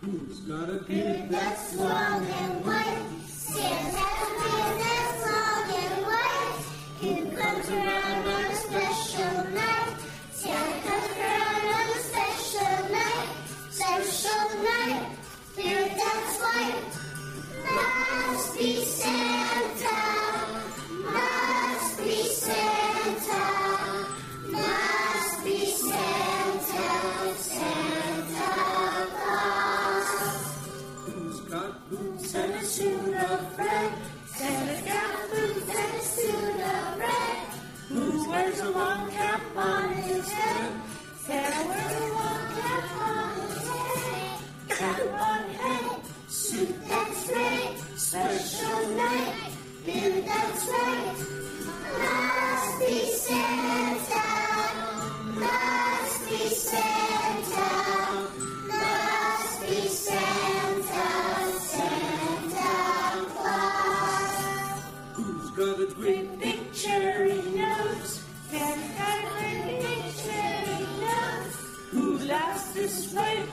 Who's got a beard that's long and white? Santa's got a beard that's long and white. Who comes around on a special night? Santa comes around on a special night. Special night. Beard that's white. Must be Santa. Santa's got boots and a suit of red. Who wears a long cap on his head? Santa wears a got a great Big cherry nose. Santa's got a great cherry nose. Who laughs this way?